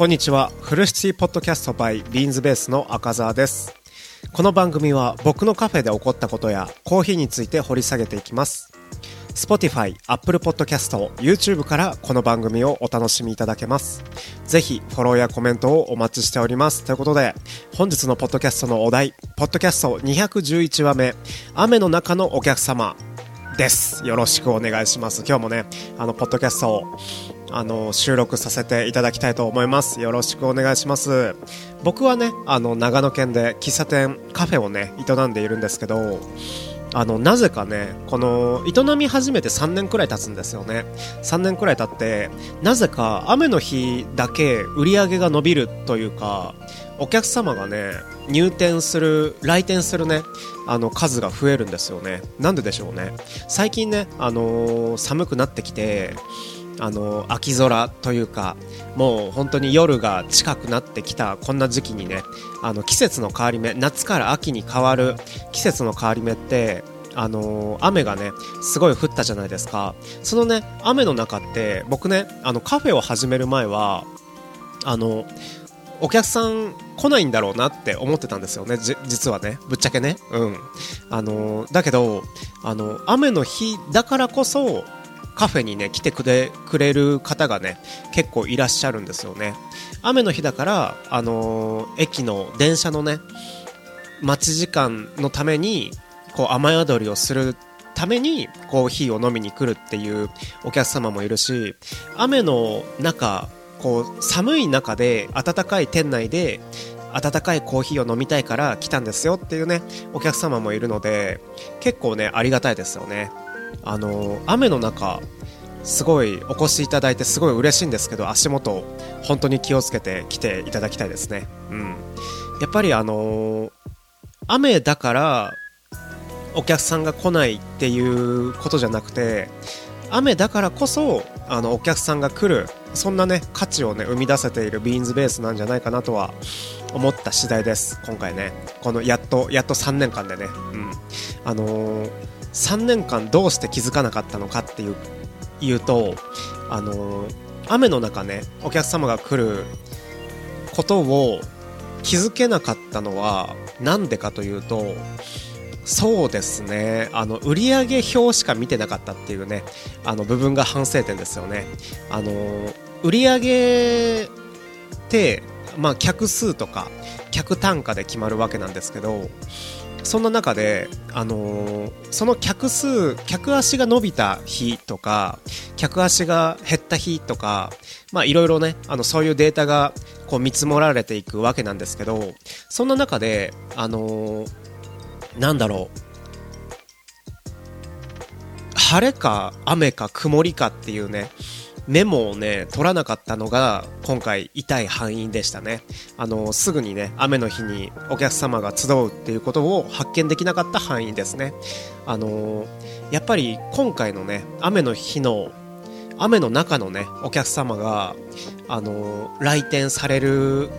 こんにちは。フルシティポッドキャスト by ビーンズベースの赤澤です。この番組は僕のカフェで起こったことやコーヒーについて掘り下げていきます。Spotify、Apple Podcast、YouTube からこの番組をお楽しみいただけます。ぜひフォローやコメントをお待ちしております。ということで本日のポッドキャストのお題ポッドキャスト211話目雨の中のお客様。です。よろしくお願いします。今日もねあのポッドキャストをあの収録させていただきたいと思います。よろしくお願いします。僕はねあの長野県で喫茶店カフェをね営んでいるんですけどあのなぜかねこの営み始めて3年くらい経つんですよね。3年くらい経ってなぜか雨の日だけ売り上げが伸びるというかお客様がね入店する来店するねあの数が増えるんですよね。なんででしょうね。最近ねあのー、寒くなってきてあの秋空というかもう本当に夜が近くなってきたこんな時期にねあの季節の変わり目夏から秋に変わる季節の変わり目ってあの、雨がねすごい降ったじゃないですか。そのね雨の中って僕ねあのカフェを始める前はあのお客さん来ないんだろうなって思ってたんですよね実はねぶっちゃけね。うん。あのー、だけどあの雨の日だからこそカフェにね来てくれくれる方がね結構いらっしゃるんですよね。雨の日だからあのー、駅の電車のね待ち時間のためにこう雨宿りをするためにコーヒーを飲みに来るっていうお客様もいるし雨の中こう寒い中で暖かい店内で温かいコーヒーを飲みたいから来たんですよっていうねお客様もいるので結構ねありがたいですよね。あの雨の中すごいお越しいただいてすごい嬉しいんですけど足元本当に気をつけて来ていただきたいですね、うん、やっぱりあの雨だからお客さんが来ないっていうことじゃなくて雨だからこそあのお客さんが来るそんなね価値をね生み出せているビーンズベースなんじゃないかなとは思った次第です今回ね。このやっとやっと3年間でね。うん。あのー3年間どうして気づかなかったのかっていう言うとあの雨の中ねお客様が来ることを気づけなかったのは何でかというとそうですね。あの売上表しか見てなかったっていうねあの部分が反省点ですよね。あの売上ってまあ客数とか客単価で決まるわけなんですけどそんな中で、あのー、その客数、客足が伸びた日とか、客足が減った日とか、いろいろね、あの、そういうデータがこう見積もられていくわけなんですけど、そんな中で、あのー、なんだろう、晴れか雨か曇りかっていうね、メモをね、取らなかったのが今回痛い敗因でしたね。あの、すぐにね、雨の日にお客様が集うっていうことを発見できなかった範囲ですね。あの、やっぱり今回のね、雨の日の雨の中のね、お客様が、あの、来店される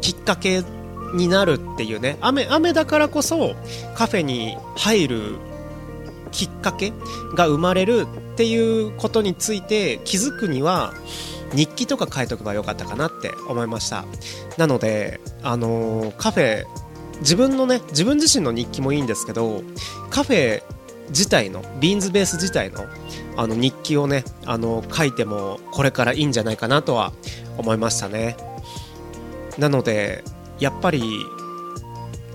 きっかけになるっていうね、雨、雨だからこそカフェに入るかけが生まれるっていうことについて気づくには日記とか書いとけばよかったかなって思いました。なのであのー、カフェ自分のね自分自身の日記もいいんですけどカフェ自体のビーンズベース自体のあの日記をねあの書いてもこれからいいんじゃないかなとは思いましたね。なのでやっぱり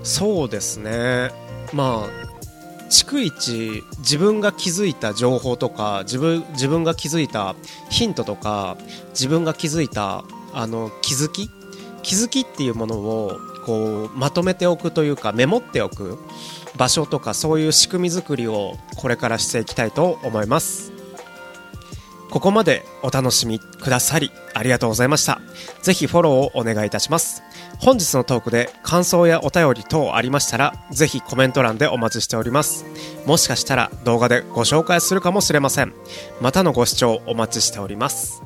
そうですね。まあ逐一自分が気づいた情報とか自分自分が気づいたヒントとか自分が気づいたあの気づき？気づきっていうものをこうまとめておくというかメモっておく場所とかそういう仕組み作りをこれからしていきたいと思います。ここまでお楽しみくださりありがとうございました。ぜひフォローをお願いいたします。本日のトークで感想やお便り等ありましたら、ぜひコメント欄でお待ちしております。もしかしたら動画でご紹介するかもしれません。またのご視聴お待ちしております。